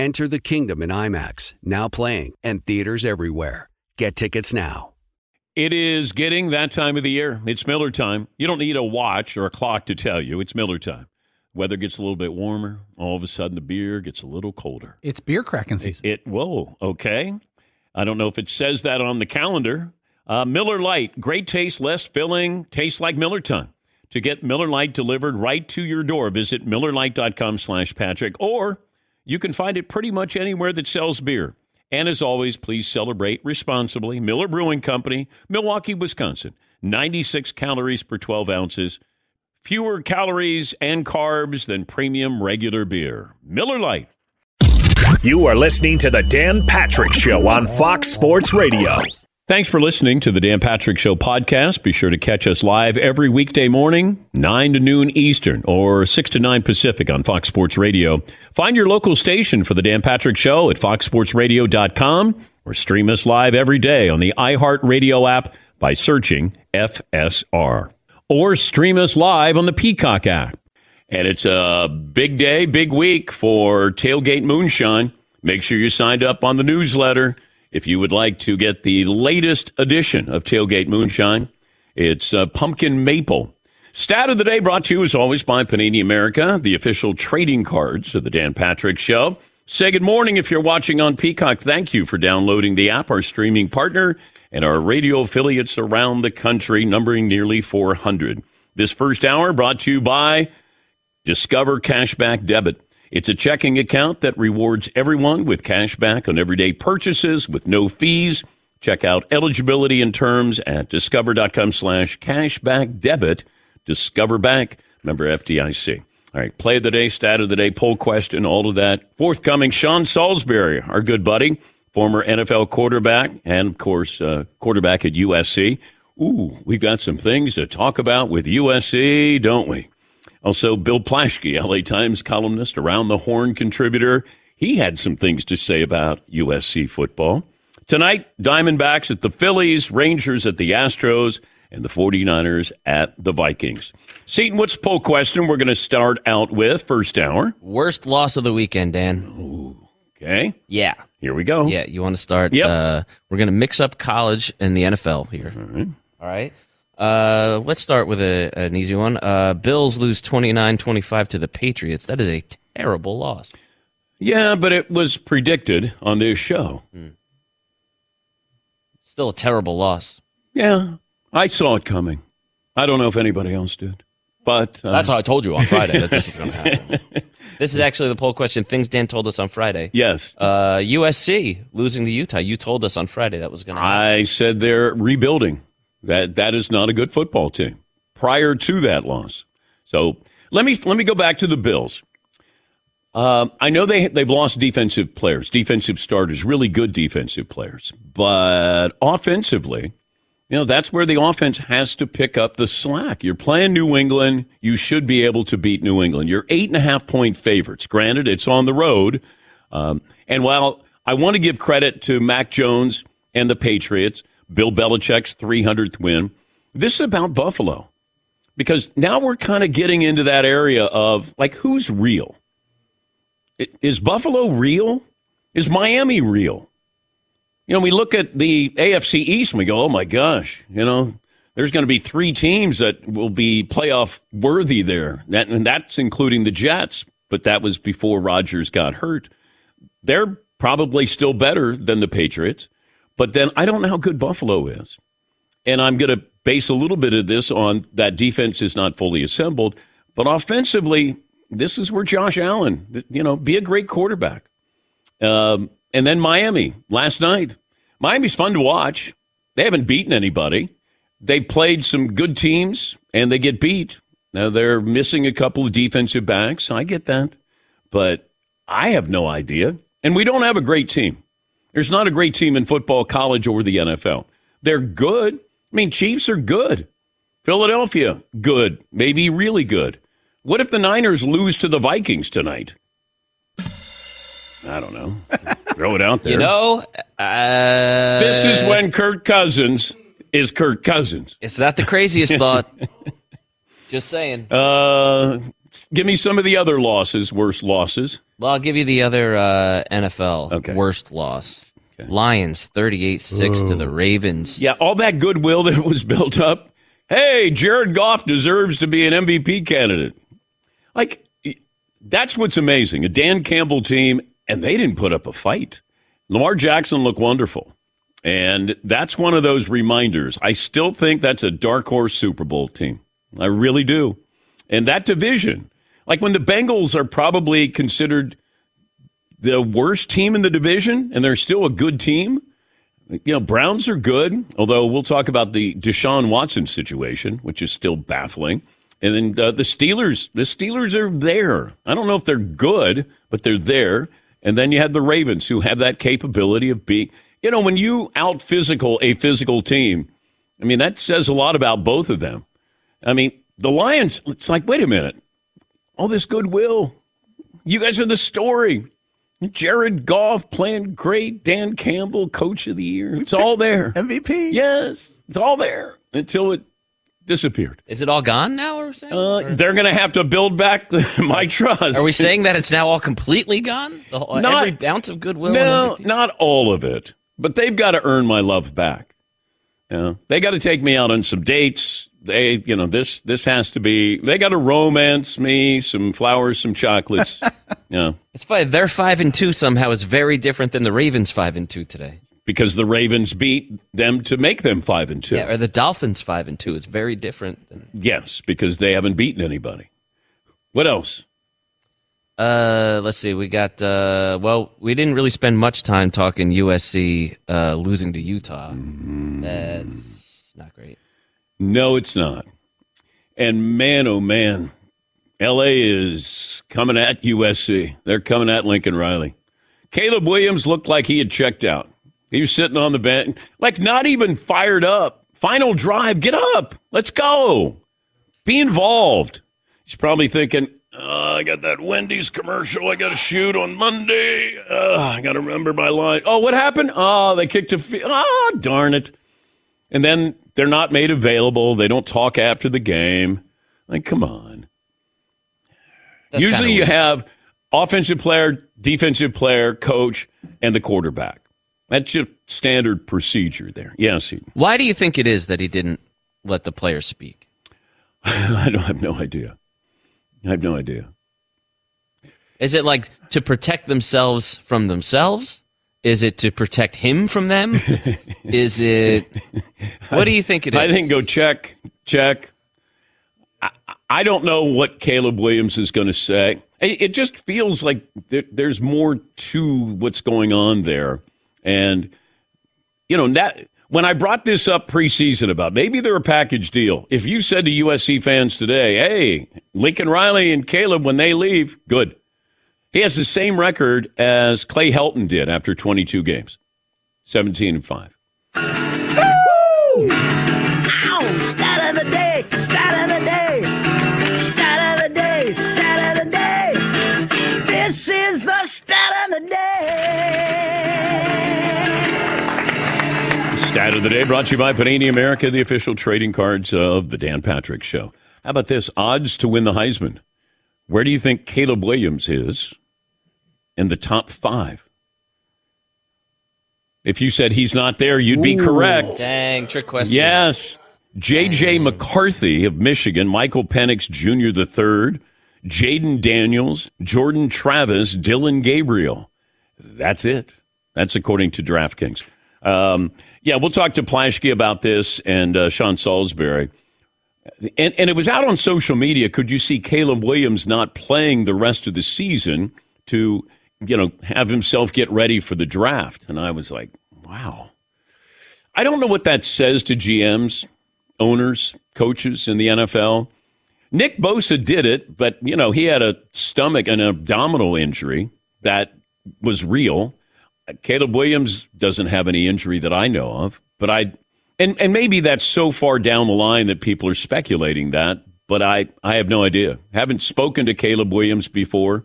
Enter the kingdom in IMAX, now playing, and theaters everywhere. Get tickets now. It is getting that time of the year. It's Miller time. You don't need a watch or a clock to tell you. It's Miller time. Weather gets a little bit warmer. All of a sudden, the beer gets a little colder. It's beer cracking season. It, it whoa, okay. I don't know if it says that on the calendar. Uh, Miller Lite, great taste, less filling, tastes like Miller time. To get Miller Lite delivered right to your door, visit millerlite.com slash Patrick or you can find it pretty much anywhere that sells beer. And as always, please celebrate responsibly. Miller Brewing Company, Milwaukee, Wisconsin. 96 calories per 12 ounces. Fewer calories and carbs than premium regular beer. Miller Lite. You are listening to The Dan Patrick Show on Fox Sports Radio. Thanks for listening to the Dan Patrick Show podcast. Be sure to catch us live every weekday morning, 9 to noon Eastern or 6 to 9 Pacific on Fox Sports Radio. Find your local station for the Dan Patrick Show at foxsportsradio.com or stream us live every day on the iHeartRadio app by searching FSR. Or stream us live on the Peacock app. And it's a big day, big week for Tailgate Moonshine. Make sure you signed up on the newsletter. If you would like to get the latest edition of Tailgate Moonshine, it's uh, pumpkin maple. Stat of the day brought to you as always by Panini America, the official trading cards of the Dan Patrick Show. Say good morning if you're watching on Peacock. Thank you for downloading the app, our streaming partner, and our radio affiliates around the country, numbering nearly 400. This first hour brought to you by Discover Cashback Debit. It's a checking account that rewards everyone with cash back on everyday purchases with no fees. Check out eligibility and terms at discover.com slash cashback debit. Discover Bank, member FDIC. All right, play of the day, stat of the day, poll question, all of that. Forthcoming, Sean Salisbury, our good buddy, former NFL quarterback, and of course, uh, quarterback at USC. Ooh, we've got some things to talk about with USC, don't we? Also, Bill Plaschke, LA Times columnist, around the horn contributor. He had some things to say about USC football. Tonight, Diamondbacks at the Phillies, Rangers at the Astros, and the 49ers at the Vikings. Seton, what's the poll question we're going to start out with first hour? Worst loss of the weekend, Dan. Ooh, okay. Yeah. Here we go. Yeah, you want to start? Yep. Uh, we're going to mix up college and the NFL here. All right. All right. Uh, let's start with a, an easy one. Uh, Bills lose 29-25 to the Patriots. That is a terrible loss. Yeah, but it was predicted on this show. Still a terrible loss. Yeah, I saw it coming. I don't know if anybody else did, but uh, That's how I told you on Friday that this was going to happen. this is actually the poll question. Things Dan told us on Friday. yes, Uh, USC losing to Utah. You told us on Friday that was going to happen. I said they're rebuilding. That that is not a good football team. Prior to that loss, so let me let me go back to the Bills. Um, I know they they've lost defensive players, defensive starters, really good defensive players, but offensively, you know that's where the offense has to pick up the slack. You're playing New England, you should be able to beat New England. You're eight and a half point favorites. Granted, it's on the road, um, and while I want to give credit to Mac Jones and the Patriots, Bill Belichick's 300th win, this is about Buffalo because now we're kind of getting into that area of like who's real. Is Buffalo real? Is Miami real? You know, we look at the AFC East and we go, oh my gosh, you know, there's going to be three teams that will be playoff worthy there. That, and that's including the Jets, but that was before Rodgers got hurt. They're probably still better than the Patriots, but then I don't know how good Buffalo is. And I'm going to base a little bit of this on that defense is not fully assembled, but offensively, this is where Josh Allen, you know, be a great quarterback. Um, and then Miami last night. Miami's fun to watch. They haven't beaten anybody. They played some good teams and they get beat. Now they're missing a couple of defensive backs. I get that. But I have no idea And we don't have a great team. There's not a great team in football, college, or the NFL. They're good. I mean, Chiefs are good. Philadelphia, good. Maybe really good. What if the Niners lose to the Vikings tonight? I don't know. Throw it out there. You know, uh, this is when Kirk Cousins is Kirk Cousins. It's not the craziest thought. Just saying. Uh, give me some of the other losses, worst losses. Well, I'll give you the other uh, NFL Okay. worst loss. Lions 38 6 to the Ravens. Yeah, all that goodwill that was built up. Hey, Jared Goff deserves to be an MVP candidate. Like, that's what's amazing. A Dan Campbell team, and they didn't put up a fight. Lamar Jackson looked wonderful. And that's one of those reminders. I still think that's a dark horse Super Bowl team. I really do. And that division, like when the Bengals are probably considered the worst team in the division and they're still a good team, you know, Browns are good, although we'll talk about the Deshaun Watson situation, which is still baffling. And then uh, the Steelers, the Steelers are there. I don't know if they're good, but they're there. And then you have the Ravens, who have that capability of being, you know, when you out physical a physical team, I mean, that says a lot about both of them. I mean, the Lions, it's like, wait a minute, all this goodwill. You guys are the story. Jared Goff playing great. Dan Campbell, coach of the year. It's all there. MVP. Yes, it's all there until it disappeared. Is it all gone now? Are we saying? Uh, they're going to have to build back my trust. Are we saying that it's now all completely gone? The whole, Not- every ounce of goodwill? No, not all of it, but they've got to earn my love back. Yeah, they got to take me out on some dates. They, you know, this this has to be. They got to romance me, some flowers, some chocolates. yeah, It's fine. Their five and two somehow is very different than the Ravens five and two today. because the Ravens beat them to make them five and two. Yeah, or the Dolphins five and two. It's very different. Than, Yes, because they haven't beaten anybody. What else? uh, let's see. We got. Uh, well, we didn't really spend much time talking USC uh, losing to Utah. That's not great. No, it's not. And man, oh man, LA is coming at USC. They're coming at Lincoln Riley. Caleb Williams looked like he had checked out. He was sitting on the bench, like not even fired up. Final drive, get up. Let's go. Be involved. He's probably thinking, oh, I got that Wendy's commercial I got to shoot on Monday. Uh, I got to remember my line. Oh, what happened? Oh, they kicked a field. Oh, darn it. And then they're not made available. They don't talk after the game. Like, come on. That's Usually you have offensive player, defensive player, coach, and the quarterback. That's just standard procedure there. Yes, he, Why do you think it is that he didn't let the players speak? I don't have no idea. I have no idea. Is it like to protect themselves from themselves? Is it to protect him from them? is it? What do you think it is? I think go check, check. I, I don't know what Caleb Williams is going to say. It, it just feels like there, there's more to what's going on there. And, you know, that when I brought this up preseason about maybe they're a package deal, if you said to USC fans today, hey, Lincoln Riley and Caleb, when they leave, good. He has the same record as Clay Helton did after 22 games 17 and 5. Ow! Stat of the day! Stat of the day! Stat of the day! Stat of the day! This is the stat of the day! Stat of the day brought to you by Panini America, the official trading cards of the Dan Patrick Show. How about this? Odds to win the Heisman. Where do you think Caleb Williams is in the top five? If you said he's not there, you'd be correct. Dang, trick question. Yes. J.J. McCarthy of Michigan, Michael Penix Jr. III, Jayden Daniels, Jordan Travis, Dillon Gabriel. That's it. That's according to DraftKings. Um, yeah, we'll talk to Plaschke about this and uh, Sean Salisbury. And, and it was out on social media. Could you see Caleb Williams not playing the rest of the season to, you know, have himself get ready for the draft? And I was like, wow. I don't know what that says to GMs, owners, coaches in the NFL. Nick Bosa did it, but you know he had a stomach and abdominal injury that was real. Caleb Williams doesn't have any injury that I know of, but I and and maybe that's so far down the line that people are speculating that, but I I have no idea. Haven't spoken to Caleb Williams before.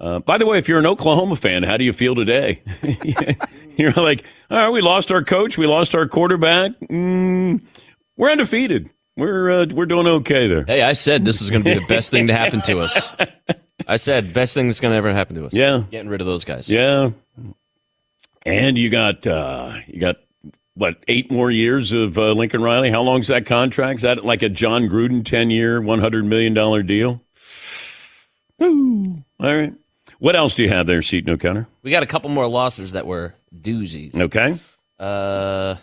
Uh, by the way, if you're an Oklahoma fan, how do you feel today? you're like, all right, we lost our coach, we lost our quarterback. Mm, we're undefeated. We're uh, we're doing okay there. Hey, I said this was going to be the best thing to happen to us. I said best thing that's going to ever happen to us. Yeah, getting rid of those guys. Yeah, and you got uh, you got what eight more years of uh, Lincoln Riley? How long's that contract? Is that like a Jon Gruden ten year, one hundred million dollar deal? Ooh. All right. What else do you have there, Seton O'Connor? We got a couple more losses that were doozies. Okay. Uh,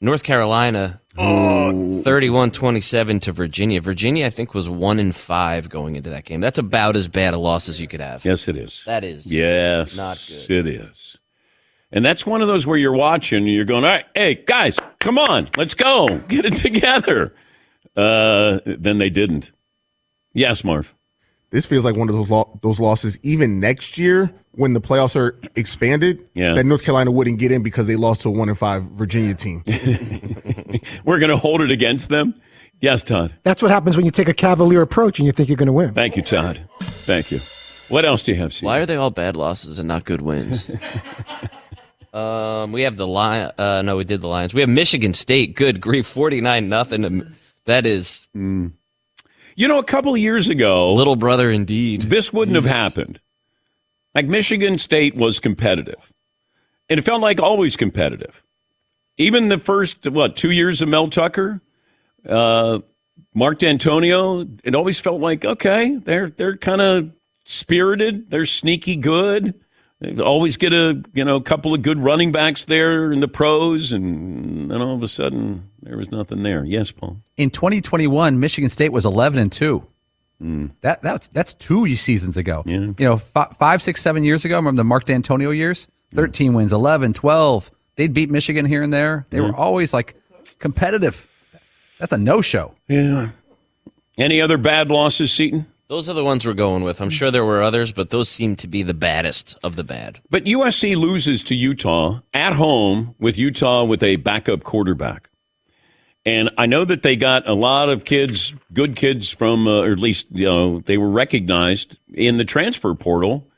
North Carolina, oh. 31-27 to Virginia. Virginia, I think, was one in five going into that game. That's about as bad a loss as you could have. Yes, it is. That is. Yes, not good. It is. And that's one of those where you're watching, you're going, all right, hey, guys, come on, let's go, get it together. Uh, then they didn't. Yes, Marv this feels like one of those lo- those losses. Even next year, when the playoffs are expanded, yeah. that North Carolina wouldn't get in because they lost to a one and five Virginia team. We're going to hold it against them. Yes, Todd. That's what happens when you take a cavalier approach and you think you're going to win. Thank you, Todd. Thank you. What else do you have? Steve? Why are they all bad losses and not good wins? um, we have the lion. Uh, no, we did the Lions. We have Michigan State. Good grief, forty nine nothing. That is. Mm you know, a couple of years ago, little brother indeed, this wouldn't have happened. Like Michigan State was competitive, and it felt like always competitive. Even the first what two years of Mel Tucker, uh, Mark Dantonio, it always felt like okay, they're they're kind of spirited, they're sneaky good. Always get a you know a couple of good running backs there in the pros, and then all of a sudden there was nothing there. Yes, Paul. In 2021, Michigan State was 11 and two. Mm. That that's that's two seasons ago. Yeah. You know, f- five, six, seven years ago. Remember the Mark Dantonio years? 13 wins, 11, 12. They'd beat Michigan here and there. They yeah. were always like competitive. That's a no show. Yeah. Any other bad losses, Seton? Those are the ones we're going with. I'm sure there were others, but those seem to be the baddest of the bad. But USC loses to Utah at home with Utah with a backup quarterback. And I know that they got a lot of kids, good kids from, uh, or at least, you know, they were recognized in the transfer portal,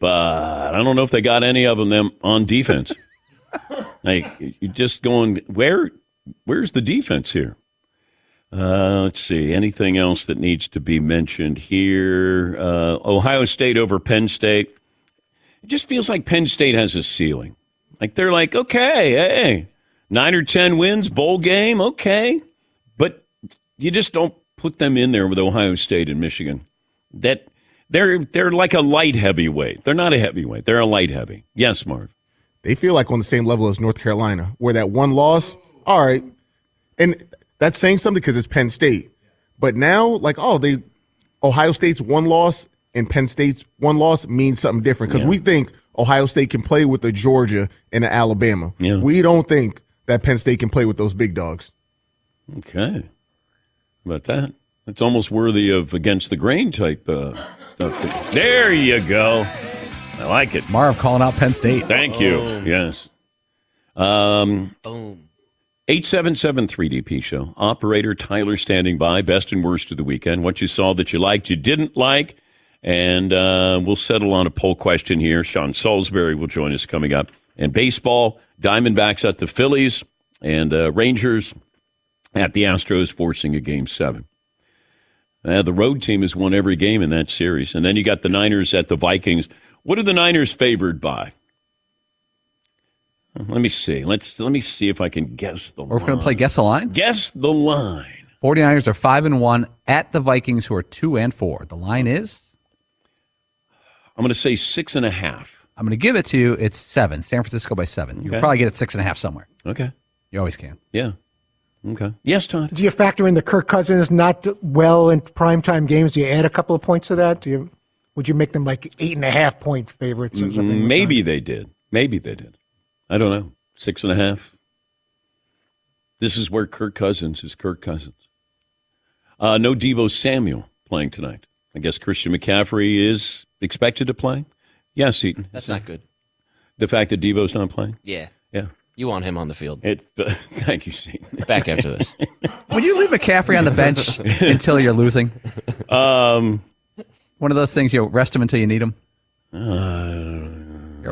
but I don't know if they got any of them on defense. like, you're just going, where, where's the defense here? Uh, let's see. Anything else that needs to be mentioned here? Uh, Ohio State over Penn State. It just feels like Penn State has a ceiling. Like they're like, okay, hey, nine or ten wins, bowl game, okay, but you just don't put them in there with Ohio State and Michigan. That they're they're like a light heavyweight. They're not a heavyweight. They're a light heavy. Yes, Marv. They feel like on the same level as North Carolina, where that one loss, all right, and that's saying something because it's Penn State. But now, like, oh, they Ohio State's one loss and Penn State's one loss means something different because yeah. we think Ohio State can play with the Georgia and the Alabama. Yeah. We don't think that Penn State can play with those big dogs. Okay. How about that? It's almost worthy of against the grain type uh, stuff. There you go. I like it. Marv calling out Penn State. Thank you. Oh. Yes. Um, Boom. 877 3DP Show. Operator Tyler standing by. Best and worst of the weekend. What you saw that you liked, you didn't like. And uh, we'll settle on a poll question here. Sean Salisbury will join us coming up. And baseball, Diamondbacks at the Phillies and uh, Rangers at the Astros forcing a game seven. Uh, the road team has won every game in that series. And then you got the Niners at the Vikings. What are the Niners favored by? Let me see. Let's let me see if I can guess the line. We're going to play guess the line. Guess the line. 49ers are 5 and 1 at the Vikings who are 2 and 4. The line is I'm going to say six and a half. I'm going to give it to you. It's 7. San Francisco by 7. You'll Okay. probably get it six and a half somewhere. Okay. You always can. Yeah. Okay. Yes, Todd. Do you factor in the Kirk Cousins not well in primetime games? Do you add a couple of points to that? Do you would you make them like eight and a half point favorites or something? Maybe they did. Maybe they did. I don't know. Six and a half. This is where Kirk Cousins is Kirk Cousins. Uh, no Deebo Samuel playing tonight. I guess Christian McCaffrey is expected to play. Yes, Seton. That's not good. The fact that Deebo's not playing. Yeah. Yeah. You want him on the field. It. Uh, thank you, Seton. Back after this. Would you leave McCaffrey on the bench until you're losing? Um, One of those things you rest him until you need him.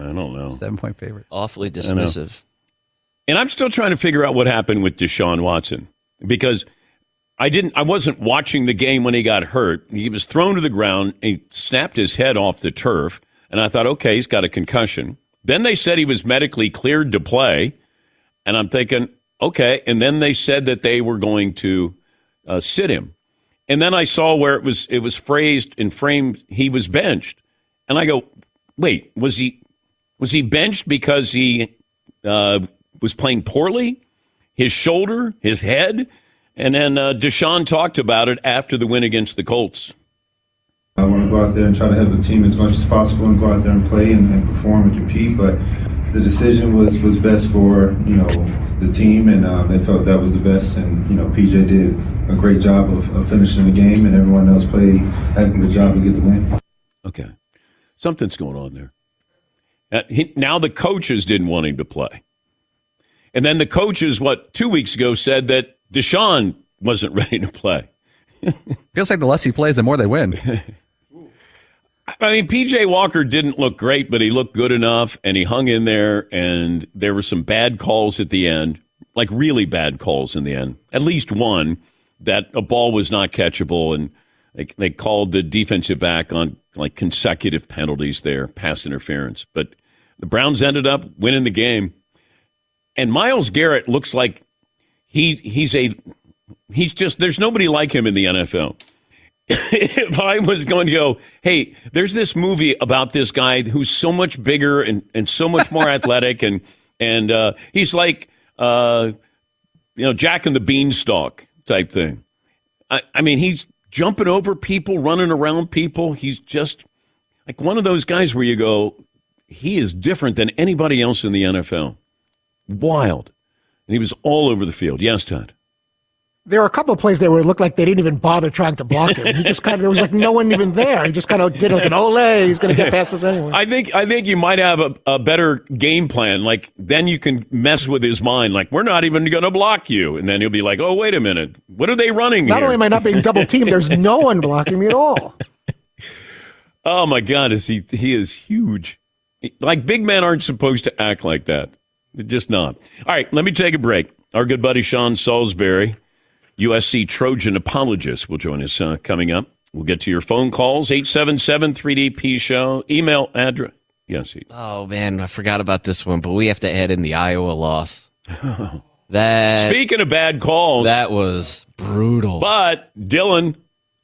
I don't know. Seven point favorite. Awfully dismissive. And I'm still trying to figure out what happened with Deshaun Watson because I didn't I wasn't watching the game when he got hurt. He was thrown to the ground, he snapped his head off the turf, and I thought, okay, he's got a concussion. Then they said he was medically cleared to play, and I'm thinking, okay, and then they said that they were going to uh, sit him. And then I saw where it was it was phrased and framed he was benched. And I go, wait, was he was he benched because he uh, was playing poorly? His shoulder, his head, and then uh, Deshaun talked about it after the win against the Colts. I want to go out there and try to help the team as much as possible and go out there and play and, and perform and compete. But the decision was, was best for you know the team, and um, they felt that was the best. And you know PJ did a great job of, of finishing the game, and everyone else played a heck of a job to get the win. Okay, something's going on there. Uh, he, now the coaches didn't want him to play, and then the coaches, what two weeks ago, said that Deshaun wasn't ready to play. Feels like the less he plays, the more they win. I mean, PJ Walker didn't look great, but he looked good enough and he hung in there. And there were some bad calls at the end, like really bad calls in the end. At least one that a ball was not catchable. And they, they called the defensive back on like consecutive penalties there, pass interference. But the Browns ended up winning the game. And Myles Garrett looks like he he's a he's just there's nobody like him in the NFL if I was going to go, hey, there's this movie about this guy who's so much bigger and, and so much more athletic, and and uh, he's like, uh, you know, Jack and the Beanstalk type thing. I, I mean, he's jumping over people, running around people. He's just like one of those guys where you go, he is different than anybody else in the NFL. Wild, and he was all over the field. Yes, Todd. There were a couple of plays there where it looked like they didn't even bother trying to block him. He just kind of there was like no one even there. He just kind of did like an ole. He's going to get past us anyway. I think I think you might have a, a better game plan. Like then you can mess with his mind. Like we're not even going to block you, and then he'll be like, "Oh, wait a minute, what are they running?" Not here? only am I not being double teamed, there's no one blocking me at all. Oh my God, is he? He is huge. Like big men aren't supposed to act like that. They're just not. All right, let me take a break. Our good buddy Sean Salisbury, USC Trojan apologist, will join us uh, coming up. We'll get to your phone calls 877 3DP show, email address. Yes, he- Oh man, I forgot about this one, but we have to add in the Iowa loss. That Speaking of bad calls, that was brutal. But Dylan,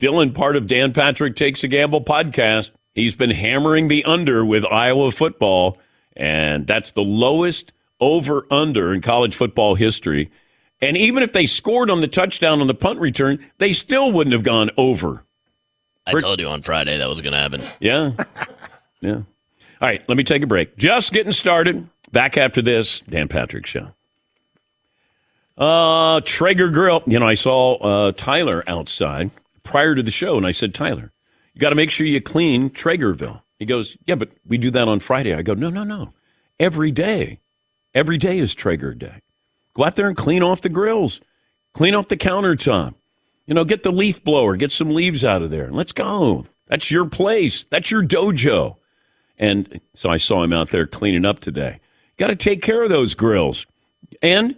Dylan, part of Dan Patrick Takes a Gamble podcast, he's been hammering the under with Iowa football, and that's the lowest over under in college football history. And even if they scored on the touchdown on the punt return, they still wouldn't have gone over. I told you on Friday that was going to happen. Yeah. yeah. All right, let me take a break. Just getting started. Back after this, Dan Patrick Show. Uh, Traeger Grill. You know, I saw uh, Tyler outside prior to the show, and I said, Tyler, you got to make sure you clean Traegerville. He goes, Yeah, but we do that on Friday. I go, No, no, no. Every day. Every day is Traeger Day. Go out there and clean off the grills, clean off the countertop. You know, get the leaf blower, get some leaves out of there. Let's go. That's your place. That's your dojo. And so I saw him out there cleaning up today. Got to take care of those grills. And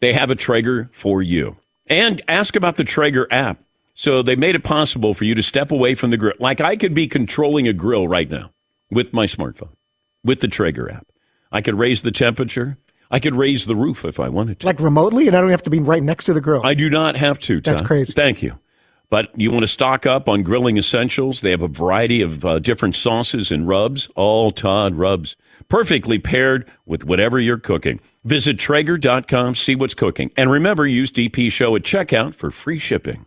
they have a Traeger for you. And ask about the Traeger app. So they made it possible for you to step away from the grill. Like I could be controlling a grill right now with my smartphone, with the Traeger app. I could raise the temperature. I could raise the roof if I wanted to. Like remotely, and I don't have to be right next to the grill. I do not have to. That's crazy. Thank you. But you want to stock up on grilling essentials? They have a variety of uh, different sauces and rubs, all Todd rubs, perfectly paired with whatever you're cooking. Visit Traeger.com, see what's cooking. And remember, use DP Show at checkout for free shipping.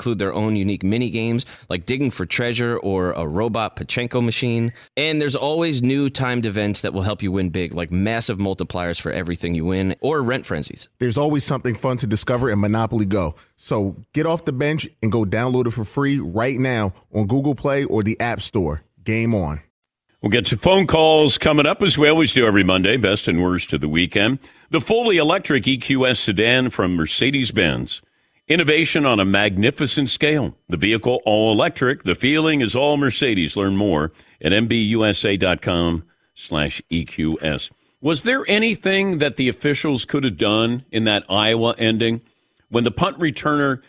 include their own unique mini games like digging for treasure or a robot Pachinko machine. And there's always new timed events that will help you win big, like massive multipliers for everything you win or rent frenzies. There's always something fun to discover in Monopoly Go. So get off the bench and go download it for free right now on Google Play or the App Store. Game on. We'll get to phone calls coming up as we always do every Monday, best and worst of the weekend. The fully electric EQS sedan from Mercedes Benz. Innovation on a magnificent scale. The vehicle all electric. The feeling is all Mercedes. Learn more at mbusa.com slash EQS. Was there anything that the officials could have done in that Iowa ending when the punt returner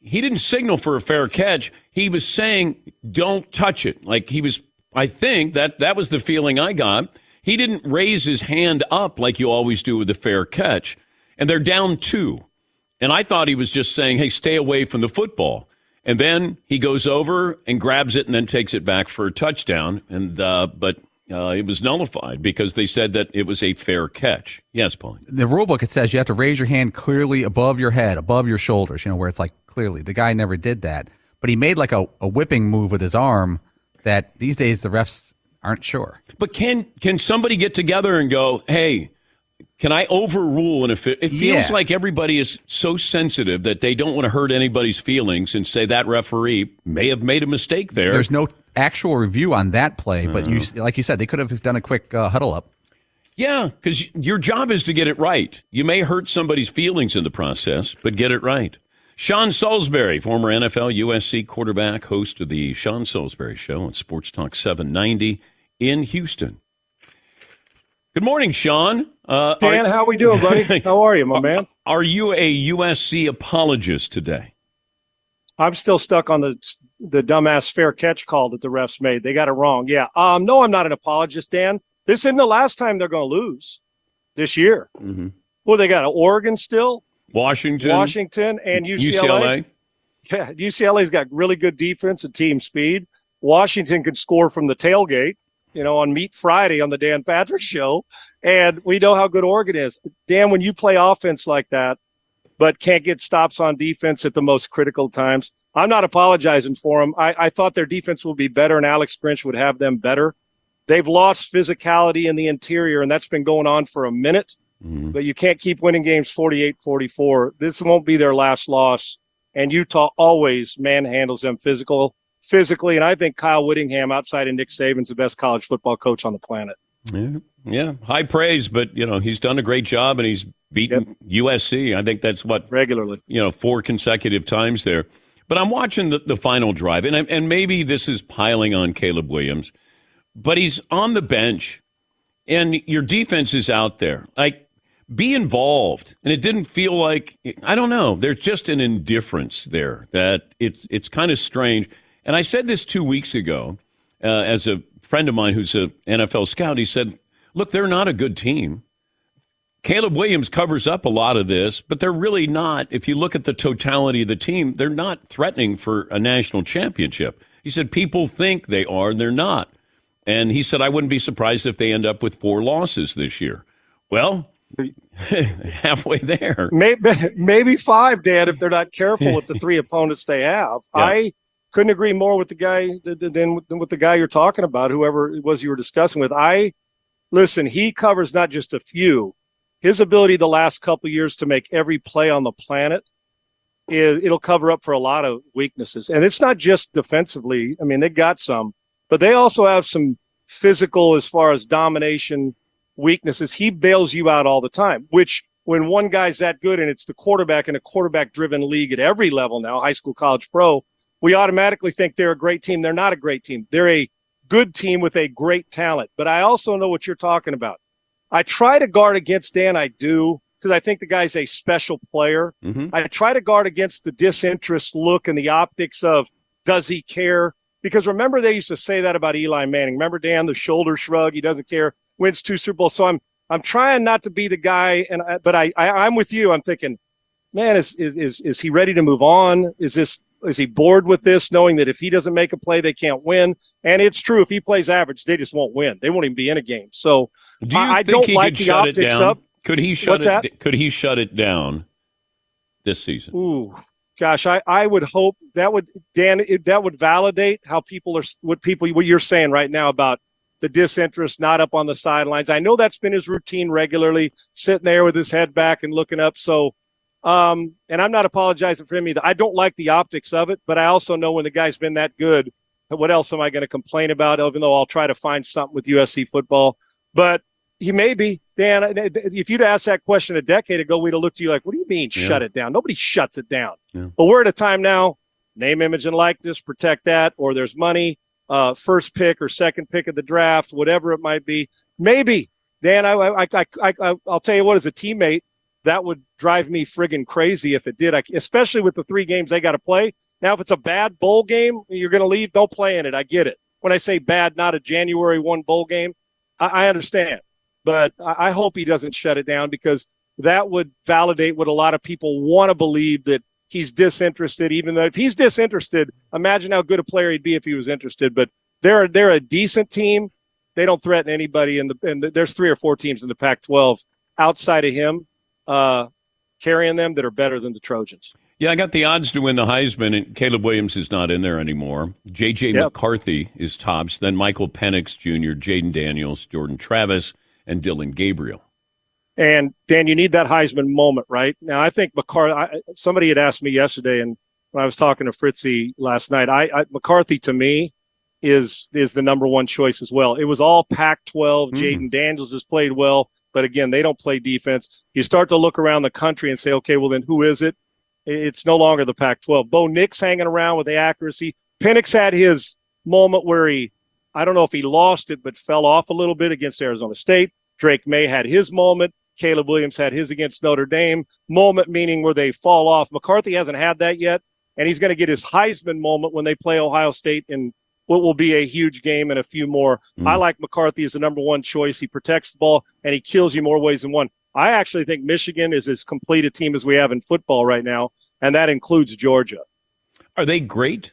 he didn't signal for a fair catch. He was saying, "Don't touch it." Like he was. I think that that was the feeling I got. He didn't raise his hand up like you always do with a fair catch, and they're down two. And I thought he was just saying, "Hey, stay away from the football." And then he goes over and grabs it and then takes it back for a touchdown. And uh, but uh, it was nullified because they said that it was a fair catch. Yes, Paul. the rule book it says you have to raise your hand clearly above your head, above your shoulders. You know where it's like clearly. The guy never did that, but he made like a, a whipping move with his arm that these days the refs aren't sure. But can can somebody get together and go, hey, can I overrule? And if it, it feels Yeah. like everybody is so sensitive that they don't want to hurt anybody's feelings and say that referee may have made a mistake there. There's no actual review on that play, but you like you said they could have done a quick uh, huddle up. yeah, because your job is to get it right. You may hurt somebody's feelings in the process, but get it right. Sean Salisbury, former NFL USC quarterback, host of the Sean Salisbury Show on Sports Talk 790 in Houston. Good morning, Sean. Uh, Dan, how we doing, buddy? How are you, my man? Are you a USC apologist today? I'm still stuck on the the dumbass fair catch call that the refs made. They got it wrong. Yeah. Um. No, I'm not an apologist, Dan. This isn't the last time they're going to lose this year. Mm-hmm. Well, they got Oregon still, Washington, Washington, and UCLA. UCLA. Yeah, UCLA's got really good defense and team speed. Washington could score from the tailgate, you know, on Meat Friday on the Dan Patrick Show, and we know how good Oregon is. Dan, when you play offense like that, but can't get stops on defense at the most critical times, I'm not apologizing for them. I, I thought their defense would be better, and Alex Grinch would have them better. They've lost physicality in the interior, and that's been going on for a minute. Mm-hmm. But you can't keep winning games 48 44. This won't be their last loss. And Utah always manhandles them physical, physically. And I think Kyle Whittingham, outside of Nick Saban's the best college football coach on the planet. Yeah, yeah, high praise, but you know he's done a great job and he's beaten USC. I think that's what regularly, you know, four consecutive times there. But I'm watching the, the final drive, and and maybe this is piling on Caleb Williams, but he's on the bench, and your defense is out there. Like, be involved, and it didn't feel like I don't know. There's just an indifference there that it's it's kind of strange. And I said this two weeks ago uh, as a friend of mine who's an NFL scout. He said, "Look, they're not a good team." Caleb Williams covers up a lot of this, but they're really not. If you look at the totality of the team, they're not threatening for a national championship. He said people think they are, and they're not. And he said, I wouldn't be surprised if they end up with four losses this year. Well, halfway there. Maybe, maybe five, Dan, if they're not careful with the three opponents they have. Yeah. I couldn't agree more with the guy than, than with the guy you're talking about, whoever it was you were discussing with. I listen, he covers not just a few. His ability the last couple years to make every play on the planet, it, it'll cover up for a lot of weaknesses. And it's not just defensively. I mean, they got some, but they also have some physical as far as domination weaknesses. He bails you out all the time, which when one guy's that good and it's the quarterback in a quarterback driven league at every level now, high school, college, pro, we automatically think they're a great team. They're not a great team. They're a good team with a great talent. But I also know what you're talking about. I try to guard against Dan. I do because I think the guy's a special player. Mm-hmm. I try to guard against the disinterest look and the optics of does he care? Because remember they used to say that about Eli Manning. Remember Dan, the shoulder shrug, he doesn't care, wins two Super Bowls. So I'm I'm trying not to be the guy, and I, but I, I I'm with you. I'm thinking, man, is is is is he ready to move on? Is this is he bored with this, knowing that if he doesn't make a play, they can't win? And it's true. If he plays average, they just won't win. They won't even be in a game. So Do you I, I think don't he like could the shut it optics down? up. Could he shut What's it? that? Could he shut it down this season? Ooh, gosh, I, I would hope that would Dan it, that would validate how people are what people what you're saying right now about the disinterest, not up on the sidelines. I know that's been his routine regularly, sitting there with his head back and looking up. So, um, and I'm not apologizing for him either. I don't like the optics of it, but I also know when the guy's been that good, what else am I going to complain about? Even though I'll try to find something with USC football, but he may be Dan. If you'd asked that question a decade ago, we'd have looked at you like, "What do you mean, Yeah. shut it down?" Nobody shuts it down. Yeah. But we're at a time now. Name, image, and likeness. Protect that, or there's money. Uh, first pick or second pick of the draft, whatever it might be. Maybe Dan. I, I, I, I, I'll tell you what. As a teammate, that would drive me friggin' crazy if it did. I, especially with the three games they got to play. Now, if it's a bad bowl game, you're going to leave. Don't play in it. I get it. When I say bad, not a January one bowl game, I, I understand. But I, I hope he doesn't shut it down because that would validate what a lot of people want to believe that he's disinterested. Even though if he's disinterested, imagine how good a player he'd be if he was interested. But they're they're a decent team. They don't threaten anybody. And the and there's three or four teams in the Pac-12 outside of him uh, carrying them that are better than the Trojans. Yeah, I got the odds to win the Heisman, and Caleb Williams is not in there anymore. J.J. Yep. McCarthy is tops, then Michael Penix Jr., Jayden Daniels, Jordan Travis, and Dillon Gabriel. And Dan, you need that Heisman moment, right? Now, I think McCarthy. I, somebody had asked me yesterday, and when I was talking to Fritzy last night, I, I McCarthy to me is is the number one choice as well. It was all Pac-12. Jayden Daniels has played well, but again, they don't play defense. You start to look around the country and say, okay, well then who is it? It's no longer the Pac-12. Bo Nix hanging around with the accuracy. Penix had his moment where he, I don't know if he lost it, but fell off a little bit against Arizona State. Drake Maye had his moment. Caleb Williams had his against Notre Dame. Moment meaning where they fall off. McCarthy hasn't had that yet, and he's going to get his Heisman moment when they play Ohio State in what will be a huge game and a few more. Mm. I like McCarthy as the number one choice. He protects the ball and he kills you more ways than one. I actually think Michigan is as complete a team as we have in football right now, and that includes Georgia. Are they great?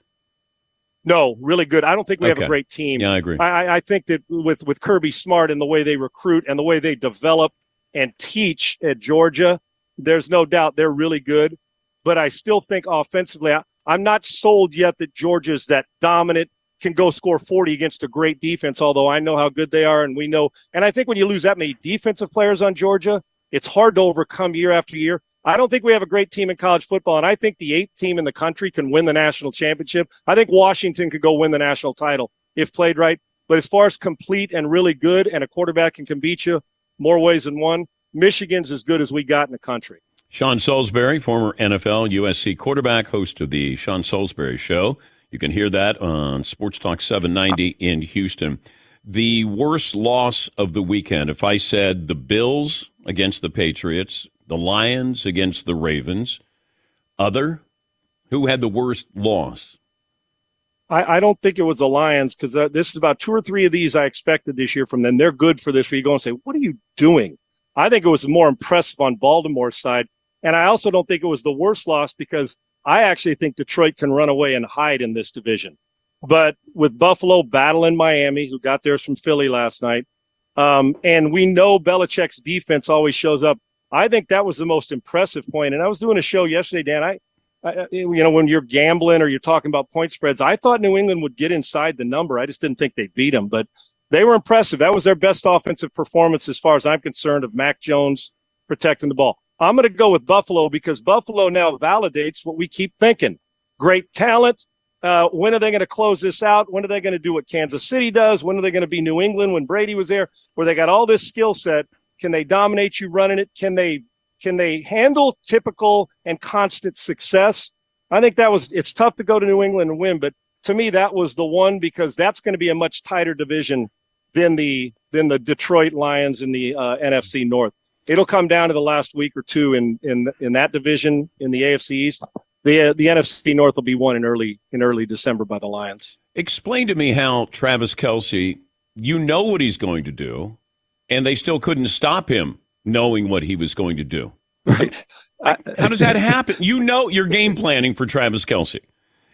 No, really good. I don't think we have a great team. Yeah, I agree. I, I- I think that with with Kirby Smart and the way they recruit and the way they develop and teach at Georgia, there's no doubt they're really good. But I still think offensively, I, I'm not sold yet that Georgia's that dominant can go score 40 against a great defense, although I know how good they are and we know. And I think when you lose that many defensive players on Georgia, it's hard to overcome year after year. I don't think we have a great team in college football, and I think the eighth team in the country can win the national championship. I think Washington could go win the national title if played right. But as far as complete and really good, and a quarterback can, can beat you more ways than one, Michigan's as good as we got in the country. Sean Salisbury, former NFL USC quarterback, host of the Sean Salisbury Show. You can hear that on Sports Talk 790 in Houston. The worst loss of the weekend, if I said the Bills against the Patriots, the Lions against the Ravens, other, who had the worst loss? I, I don't think it was the Lions because uh, this is about two or three of these I expected this year from them. They're good for this. Where you go and say, "What are you doing?" I think it was more impressive on Baltimore's side, and I also don't think it was the worst loss because I actually think Detroit can run away and hide in this division. But with Buffalo battling Miami, who got theirs from Philly last night, um, and we know Belichick's defense always shows up. I think that was the most impressive point. And I was doing a show yesterday, Dan. I I, you know, when you're gambling or you're talking about point spreads, I thought New England would get inside the number. I just didn't think they'd beat them, but they were impressive. That was their best offensive performance, as far as I'm concerned, of Mac Jones protecting the ball. I'm going to go with Buffalo because Buffalo now validates what we keep thinking. Great talent. Uh, when are they going to close this out? When are they going to do what Kansas City does? When are they going to be New England when Brady was there, where they got all this skill set? Can they dominate you running it? Can they can they handle typical and constant success? I think that was, it's tough to go to New England and win, but to me, that was the one because that's going to be a much tighter division than the, than the Detroit Lions in the uh, NFC North. It'll come down to the last week or two in, in, in that division in the AFC East. The, uh, the NFC North will be won in early, in early December by the Lions. Explain to me how Travis Kelce, you know what he's going to do, and they still couldn't stop him knowing what he was going to do. Right. How does that happen? You know you're game planning for Travis Kelce.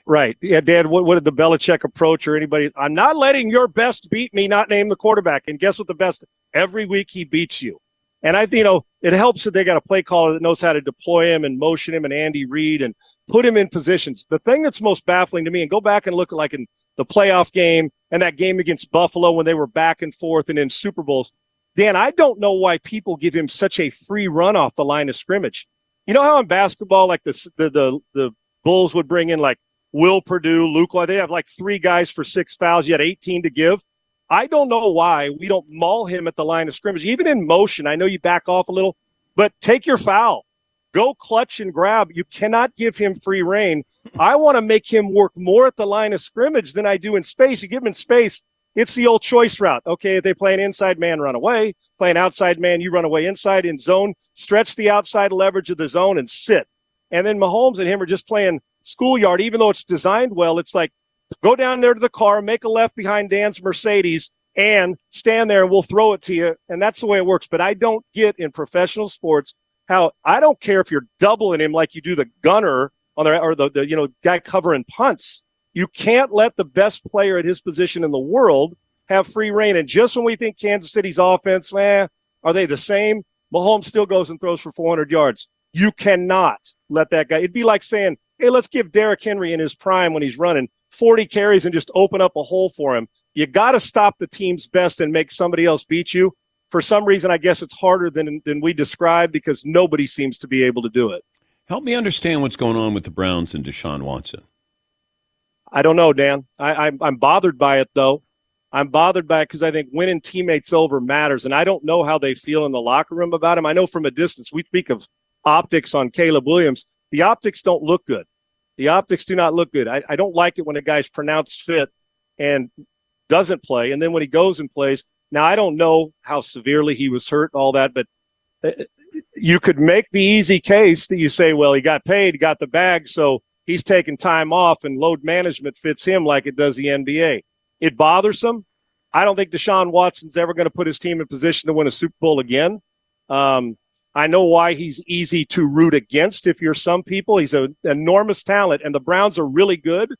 Right. Yeah, Dad, what, what did the Belichick approach or anybody? I'm not letting your best beat me, not name the quarterback. And guess what the best? Every week he beats you. And I, think you know, it helps that they got a play caller that knows how to deploy him and motion him and Andy Reid and put him in positions. The thing that's most baffling to me, and go back and look at like in the playoff game and that game against Buffalo when they were back and forth and in Super Bowls, Dan, I don't know why people give him such a free run off the line of scrimmage. You know how in basketball, like the the the, the Bulls would bring in like Will Perdue, Luc, they have like three guys for six fouls. You had 18 to give. I don't know why we don't maul him at the line of scrimmage, even in motion. I know you back off a little, but take your foul. Go clutch and grab. You cannot give him free reign. I want to make him work more at the line of scrimmage than I do in space. You give him space, it's the old choice route. Okay, if they play an inside man, run away. Play an outside man, you run away inside in zone. Stretch the outside leverage of the zone and sit. And then Mahomes and him are just playing schoolyard. Even though it's designed well, it's like go down there to the car, make a left behind Dan's Mercedes, and stand there, and we'll throw it to you. And that's the way it works. But I don't get in professional sports how I don't care if you're doubling him like you do the gunner on the or the, the you know guy covering punts. You can't let the best player at his position in the world have free reign. And just when we think Kansas City's offense, eh, are they the same? Mahomes still goes and throws for 400 yards. You cannot let that guy. It'd be like saying, hey, let's give Derrick Henry in his prime when he's running 40 carries and just open up a hole for him. You got to stop the team's best and make somebody else beat you. For some reason, I guess it's harder than, than we described because nobody seems to be able to do it. Help me understand what's going on with the Browns and Deshaun Watson. I don't know, Dan. I, I'm, I'm bothered by it though. I'm bothered by it because I think winning teammates over matters, and I don't know how they feel in the locker room about him. I know from a distance. We speak of optics on Caleb Williams. The optics don't look good. The optics do not look good. I, I don't like it when a guy's pronounced fit and doesn't play, and then when he goes and plays. Now I don't know how severely he was hurt, all that, but uh, you could make the easy case that you say, well, he got paid, got the bag, so he's taking time off and load management fits him like it does the NBA. It bothers him. I don't think Deshaun Watson's ever going to put his team in position to win a Super Bowl again. Um, I know why he's easy to root against if you're some people. He's an enormous talent, and the Browns are really good.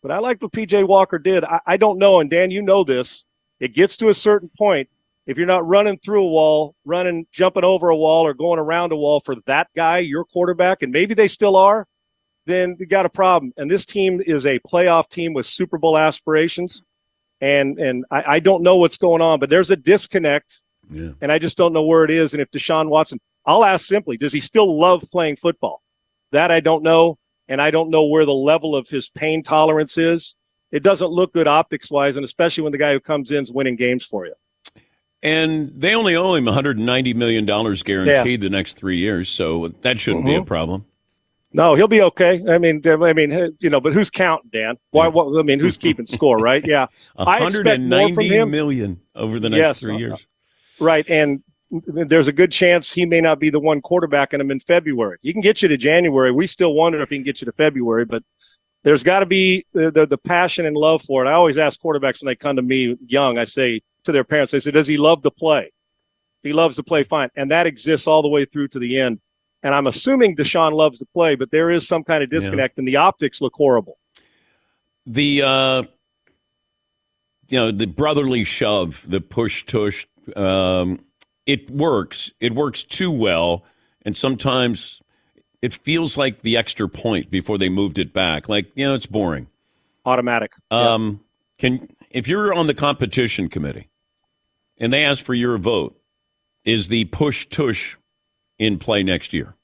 But I like what PJ Walker did. I, I don't know, and Dan, you know this. It gets to a certain point. If you're not running through a wall, running, jumping over a wall, or going around a wall for that guy, your quarterback, and maybe they still are, then you got a problem. And this team is a playoff team with Super Bowl aspirations. And and I, I don't know what's going on, but there's a disconnect. Yeah. And I just don't know where it is. And if Deshaun Watson, I'll ask simply, does he still love playing football? That I don't know. And I don't know where the level of his pain tolerance is. It doesn't look good optics wise, and especially when the guy who comes in is winning games for you. And they only owe him 190 million dollars guaranteed the next three years, so that shouldn't be a Mhm. problem. No, he'll be okay. I mean, I mean, you know, but who's counting, Dan? Why? What, I mean, who's keeping score, right? Yeah, I expect more from him. million over the next Yes, three uh, years. Right, and there's a good chance he may not be the one quarterbacking him in February. He can get you to January. We still wonder if he can get you to February, but there's got to be the, the the passion and love for it. I always ask quarterbacks when they come to me young. I say to their parents, I say, "Does he love to play?" If he loves to play, fine, and that exists all the way through to the end. And I'm assuming Deshaun loves to play, but there is some kind of disconnect, and the optics look horrible. The uh, you know the brotherly shove, the push tush, um, it works. It works too well, and sometimes it feels like the extra point before they moved it back. Like you know, it's boring. Automatic. Um, Can if you're on the competition committee and they ask for your vote, is the push tush in play next year?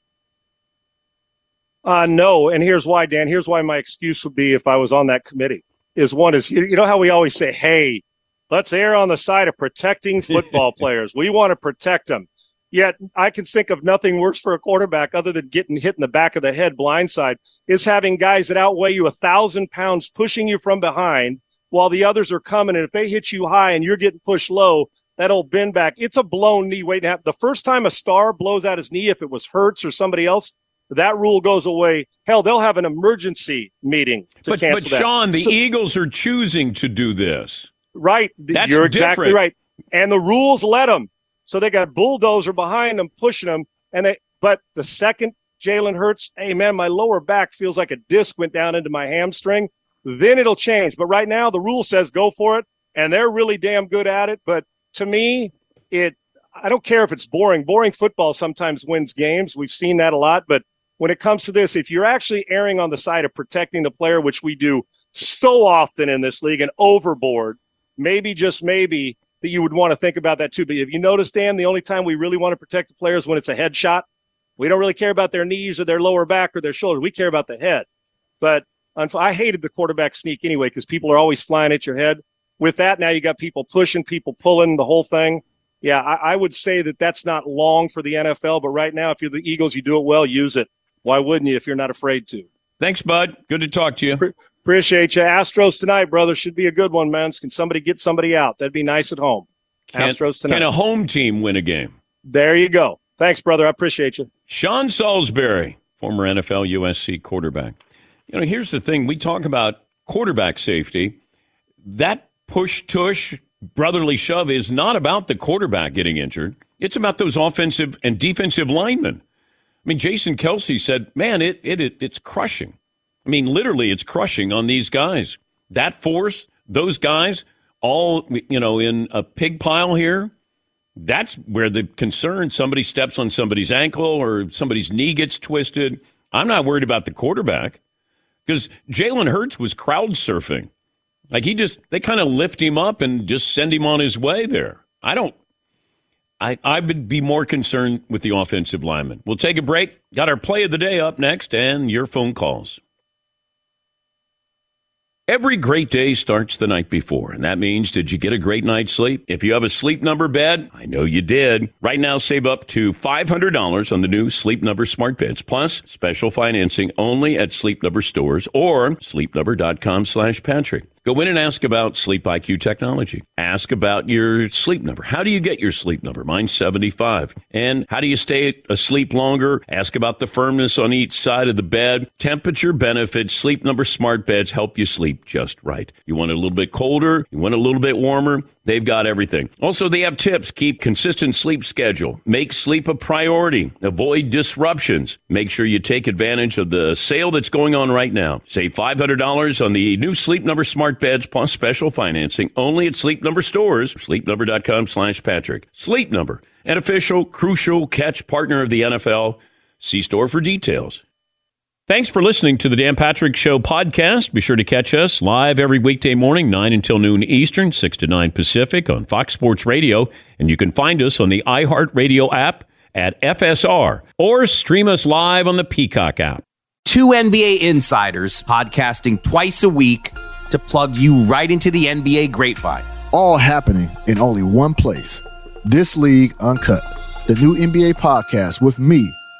Uh, no, and here's why, Dan. Here's why my excuse would be if I was on that committee. Is one is you, you know how we always say, "Hey, let's err on the side of protecting football players. We want to protect them." Yet I can think of nothing worse for a quarterback other than getting hit in the back of the head blindside is having guys that outweigh you a thousand pounds pushing you from behind while the others are coming. And if they hit you high and you're getting pushed low, that'll bend back. It's a blown knee waiting to happen. The first time a star blows out his knee, if it was Hurts or somebody else, that rule goes away. Hell, they'll have an emergency meeting to But, cancel but that. Sean, the So- Eagles are choosing to do this. Right. That's You're exactly different. right. And the rules let them. So they got a bulldozer behind them pushing them. And they, but the second Jalen Hurts, hey man, my lower back feels like a disc went down into my hamstring. Then it'll change. But right now the rule says go for it. And they're really damn good at it. But to me, it, I don't care if it's boring. Boring football sometimes wins games. We've seen that a lot. But when it comes to this, if you're actually erring on the side of protecting the player, which we do so often in this league and overboard, maybe just maybe that you would want to think about that too. But if you notice, Dan, the only time we really want to protect the players when it's a headshot, we don't really care about their knees or their lower back or their shoulders. We care about the head. But I hated the quarterback sneak anyway because people are always flying at your head. With that, now you got people pushing, people pulling the whole thing. Yeah, I, I would say that that's not long for the NFL. But right now, if you're the Eagles, you do it well, use it. Why wouldn't you if you're not afraid to? Thanks, Bud. Good to talk to you. Appreciate you. Astros tonight, brother. Should be a good one, man. Can somebody get somebody out? That'd be nice at home. Can, Astros tonight. can a home team win a game? There you go. Thanks, brother. I appreciate you. Sean Salisbury, former NFL USC quarterback. You know, here's the thing we talk about quarterback safety. That push tush brotherly shove is not about the quarterback getting injured, it's about those offensive and defensive linemen. I mean, Jason Kelce said, man, it, it, it it's crushing. I mean, literally, it's crushing on these guys. That force, those guys, all, you know, in a pig pile here. That's where the concern somebody steps on somebody's ankle or somebody's knee gets twisted. I'm not worried about the quarterback because Jalen Hurts was crowd surfing. Like he just, they kind of lift him up and just send him on his way there. I don't, I, I would be more concerned with the offensive lineman. We'll take a break. Got our play of the day up next and your phone calls. Every great day starts the night before, and that means did you get a great night's sleep? If you have a sleep number bed, I know you did. Right now, save up to $500 on the new Sleep Number smart beds, plus special financing only at Sleep Number stores or sleepnumber.com slash Patrick. Go in and ask about Sleep IQ technology. Ask about your sleep number. How do you get your sleep number? Mine's 75. And how do you stay asleep longer? Ask about the firmness on each side of the bed. Temperature benefits. Sleep number smart beds help you sleep just right. You want it a little bit colder? You want it a little bit warmer? They've got everything. Also, they have tips. Keep consistent sleep schedule. Make sleep a priority. Avoid disruptions. Make sure you take advantage of the sale that's going on right now. Save $500 on the new Sleep Number smart beds plus special financing only at Sleep Number stores. Sleepnumber.com slash Patrick. Sleep Number, an official, crucial catch partner of the NFL. See store for details. Thanks for listening to the Dan Patrick Show podcast. Be sure to catch us live every weekday morning, 9 until noon Eastern, 6 to 9 Pacific on Fox Sports Radio. And you can find us on the iHeartRadio app at FSR or stream us live on the Peacock app. Two NBA insiders podcasting twice a week to plug you right into the NBA grapevine. All happening in only one place. This League Uncut, the new NBA podcast with me,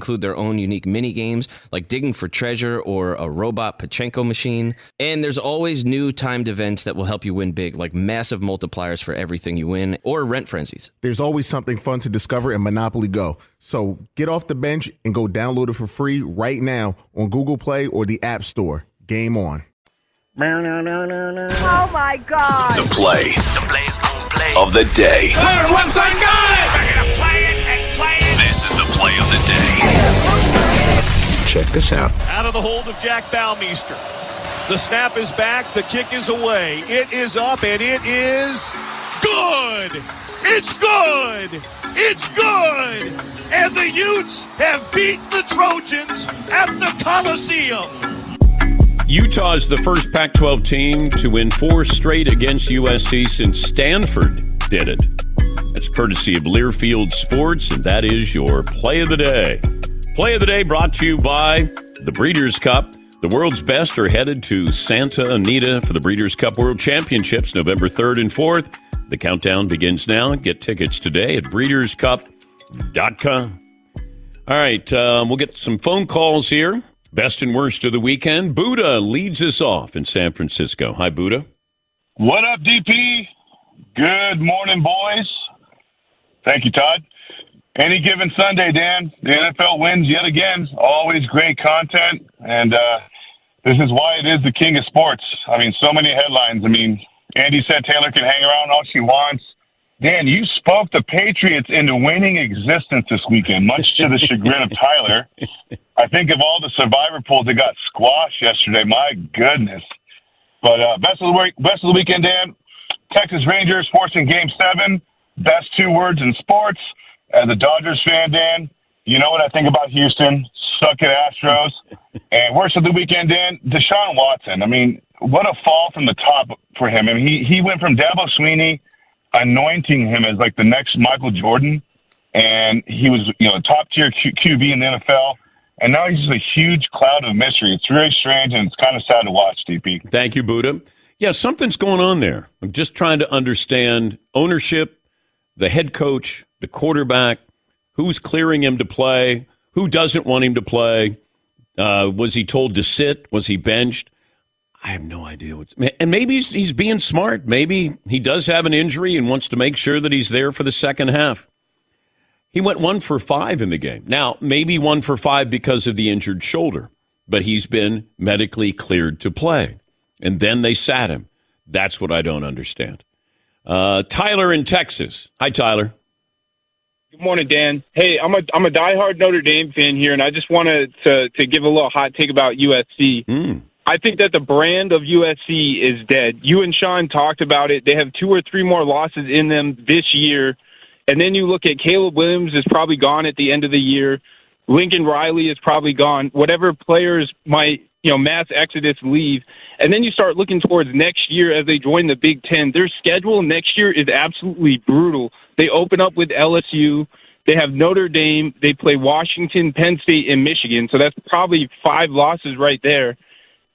include their own unique mini games like digging for treasure or a robot Pachinko machine. And there's always new timed events that will help you win big, like massive multipliers for everything you win or rent frenzies. There's always something fun to discover in Monopoly Go. So get off the bench and go download it for free right now on Google Play or the App Store. Game on. Oh my god. The play, the play of the day. website got it! We're gonna play it and play it. This is the play of the day. Check this out. Out of the hold of Jack Balmeister. The snap is back. The kick is away. It is up and it is good. It's good. It's good. And the Utes have beat the Trojans at the Coliseum. Utah is the first Pac 12 team to win four straight against USC since Stanford did it. That's courtesy of Learfield Sports, and that is your play of the day. Play of the day brought to you by the Breeders' Cup. The world's best are headed to Santa Anita for the Breeders' Cup World Championships November 3rd and 4th. The countdown begins now. Get tickets today at breederscup.com. All right, um, we'll get some phone calls here. Best and worst of the weekend. Buddha leads us off in San Francisco. Hi, Buddha. What up, DP? Good morning, boys. Thank you, Todd. Any given Sunday, Dan, the NFL wins yet again. Always great content, and uh, this is why it is the king of sports. I mean, so many headlines. I mean, Andy said Taylor can hang around all she wants. Dan, you spoke the Patriots into winning existence this weekend, much to the chagrin of Tyler. I think of all the survivor pools that got squashed yesterday. My goodness. But uh, best of the week, best of the weekend, Dan. Texas Rangers forcing Game Seven. Best two words in sports. As a Dodgers fan, Dan, you know what I think about Houston. Suck it, Astros. and worst of the weekend, Dan, Deshaun Watson. I mean, what a fall from the top for him. I mean, he he went from Dabo Swinney anointing him as like the next Michael Jordan, and he was you know a top tier Q- QB in the NFL. And now he's just a huge cloud of mystery. It's very strange and it's kind of sad to watch, DP. Thank you, Buddha. Yeah, something's going on there. I'm just trying to understand ownership, the head coach, the quarterback, who's clearing him to play, who doesn't want him to play. Uh, was he told to sit? Was he benched? I have no idea. What's, and maybe he's, he's being smart. Maybe he does have an injury and wants to make sure that he's there for the second half. He went one for five in the game. Now, maybe one for five because of the injured shoulder, but he's been medically cleared to play. And then they sat him. That's what I don't understand. Uh, Tyler in Texas. Hi, Tyler. Good morning, Dan. Hey, I'm a I'm a diehard Notre Dame fan here, and I just wanted to to give a little hot take about USC. Mm. I think that the brand of USC is dead. You and Sean talked about it. They have two or three more losses in them this year. And then you look at Caleb Williams is probably gone at the end of the year. Lincoln Riley is probably gone. Whatever players might, you know, mass exodus leave. And then you start looking towards next year as they join the Big Ten. Their schedule next year is absolutely brutal. They open up with LSU. They have Notre Dame. They play Washington, Penn State, and Michigan. So that's probably five losses right there.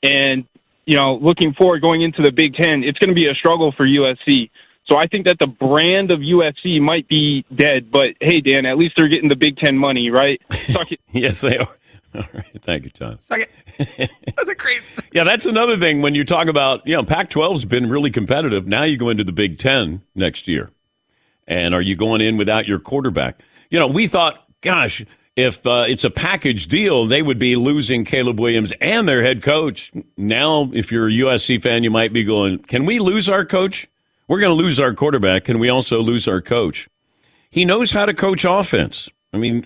And, you know, looking forward going into the Big Ten, it's going to be a struggle for USC. So I think that the brand of USC might be dead, but hey, Dan, at least they're getting the Big Ten money, right? Suck it. yes, they are. All right. Thank you, Tom. Suck it. That's a great. Yeah, that's another thing when you talk about, you know, Pac 12's been really competitive. Now you go into the Big Ten next year. And are you going in without your quarterback? You know, we thought, gosh, if uh, it's a package deal, they would be losing Caleb Williams and their head coach. Now, if you're a USC fan, you might be going, can we lose our coach? We're going to lose our quarterback. Can we also lose our coach? He knows how to coach offense. I mean,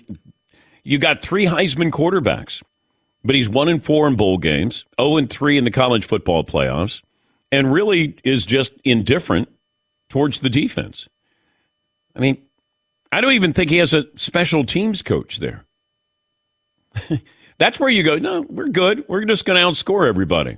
you got three Heisman quarterbacks, but he's one and four in bowl games, 0 and three in the college football playoffs, and really is just indifferent towards the defense. I mean, I don't even think he has a special teams coach there. That's where you go, no, we're good. We're just going to outscore everybody.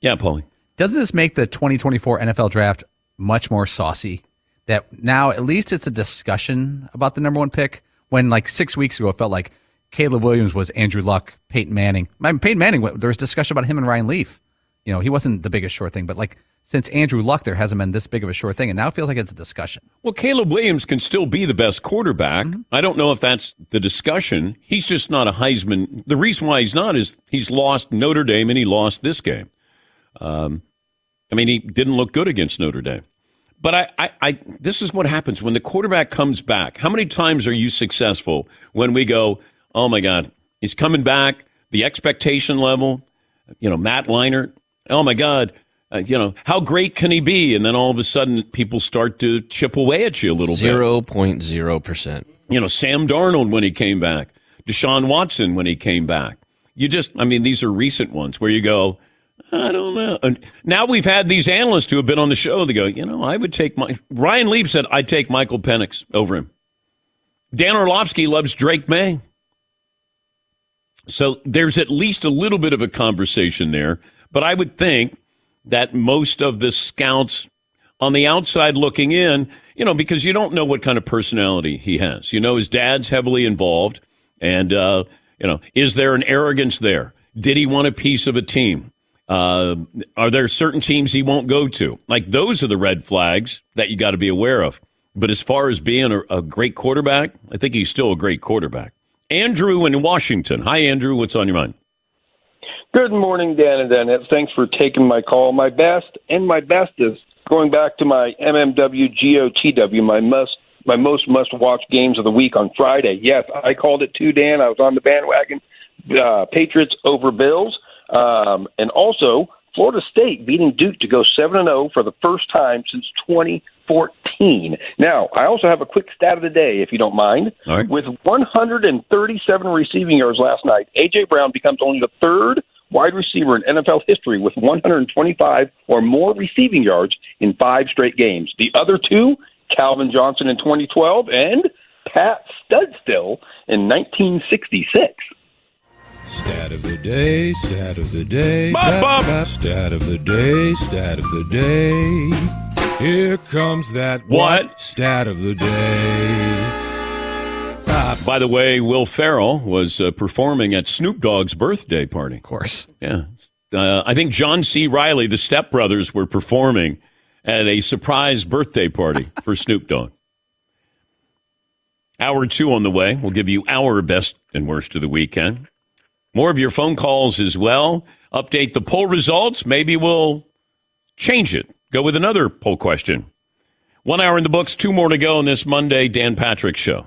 Yeah, Paulie. Doesn't this make the 2024 NFL draft much more saucy? That now at least it's a discussion about the number one pick. When like six weeks ago, it felt like Caleb Williams was Andrew Luck, Peyton Manning. I mean, Peyton Manning, there was discussion about him and Ryan Leaf. You know, he wasn't the biggest sure thing, but like since Andrew Luck, there hasn't been this big of a sure thing, and now it feels like it's a discussion. Well, Caleb Williams can still be the best quarterback. Mm-hmm. I don't know if that's the discussion. He's just not a Heisman. The reason why he's not is he's lost Notre Dame and he lost this game. Um, I mean, he didn't look good against Notre Dame. But I, I, I, this is what happens when the quarterback comes back. How many times are you successful when we go, oh my God, he's coming back, the expectation level, you know, Matt Leinart, oh my God, uh, you know, how great can he be? And then all of a sudden people start to chip away at you a little bit. 0.0%. You know, Sam Darnold when he came back, Deshaun Watson when he came back. You just, I mean, these are recent ones where you go, I don't know. And now we've had these analysts who have been on the show. They go, you know, I would take my. Ryan Leaf said I'd take Michael Penix over him. Dan Orlovsky loves Drake Maye. So there's at least a little bit of a conversation there. But I would think that most of the scouts on the outside looking in, you know, because you don't know what kind of personality he has. You know, his dad's heavily involved. And, uh, you know, is there an arrogance there? Did he want a piece of a team? Uh, are there certain teams he won't go to? Like those are the red flags that you got to be aware of. But as far as being a, a, great quarterback, I think he's still a great quarterback. Andrew in Washington. Hi, Andrew. What's on your mind? Good morning, Dan and Dennis. Thanks for taking my call. My best and my bestest going back to my MMW GOTW, my must my most must watch games of the week on Friday. Yes, I called it too, Dan. I was on the bandwagon. Uh, Patriots over Bills. Um, and also, Florida State beating Duke to go 7 0 for the first time since 2014. Now, I also have a quick stat of the day, if you don't mind. Right. With 137 receiving yards last night, A.J. Brown becomes only the third wide receiver in NFL history with 125 or more receiving yards in five straight games. The other two, Calvin Johnson in 2012 and Pat Studstill in 1966. Stat of the day, stat of the day, Bop, bop. bop, bop. stat of the day, stat of the day. Here comes that What? stat of the day. Uh, by the way, Will Ferrell was uh, performing at Snoop Dogg's birthday party. Of course. Yeah. Uh, I think John C. Reilly, the Step Brothers, were performing at a surprise birthday party for Snoop Dogg. Hour two on the way. We'll give you our best and worst of the weekend. More of your phone calls as well. Update the poll results. Maybe we'll change it. Go with another poll question. One hour in the books, two more to go on this Monday Dan Patrick Show.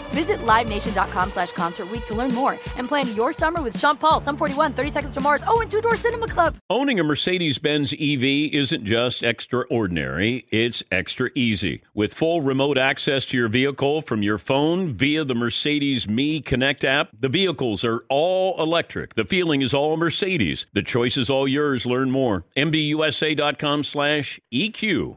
Visit LiveNation.com slash Concert to learn more and plan your summer with Sean Paul, Sum 41, 30 Seconds to Mars, oh, and Two Door Cinema Club. Owning a Mercedes Benz EV isn't just extraordinary, it's extra easy. With full remote access to your vehicle from your phone via the Mercedes Me Connect app, the vehicles are all electric. The feeling is all Mercedes. The choice is all yours. Learn more. MBUSA.com slash EQ.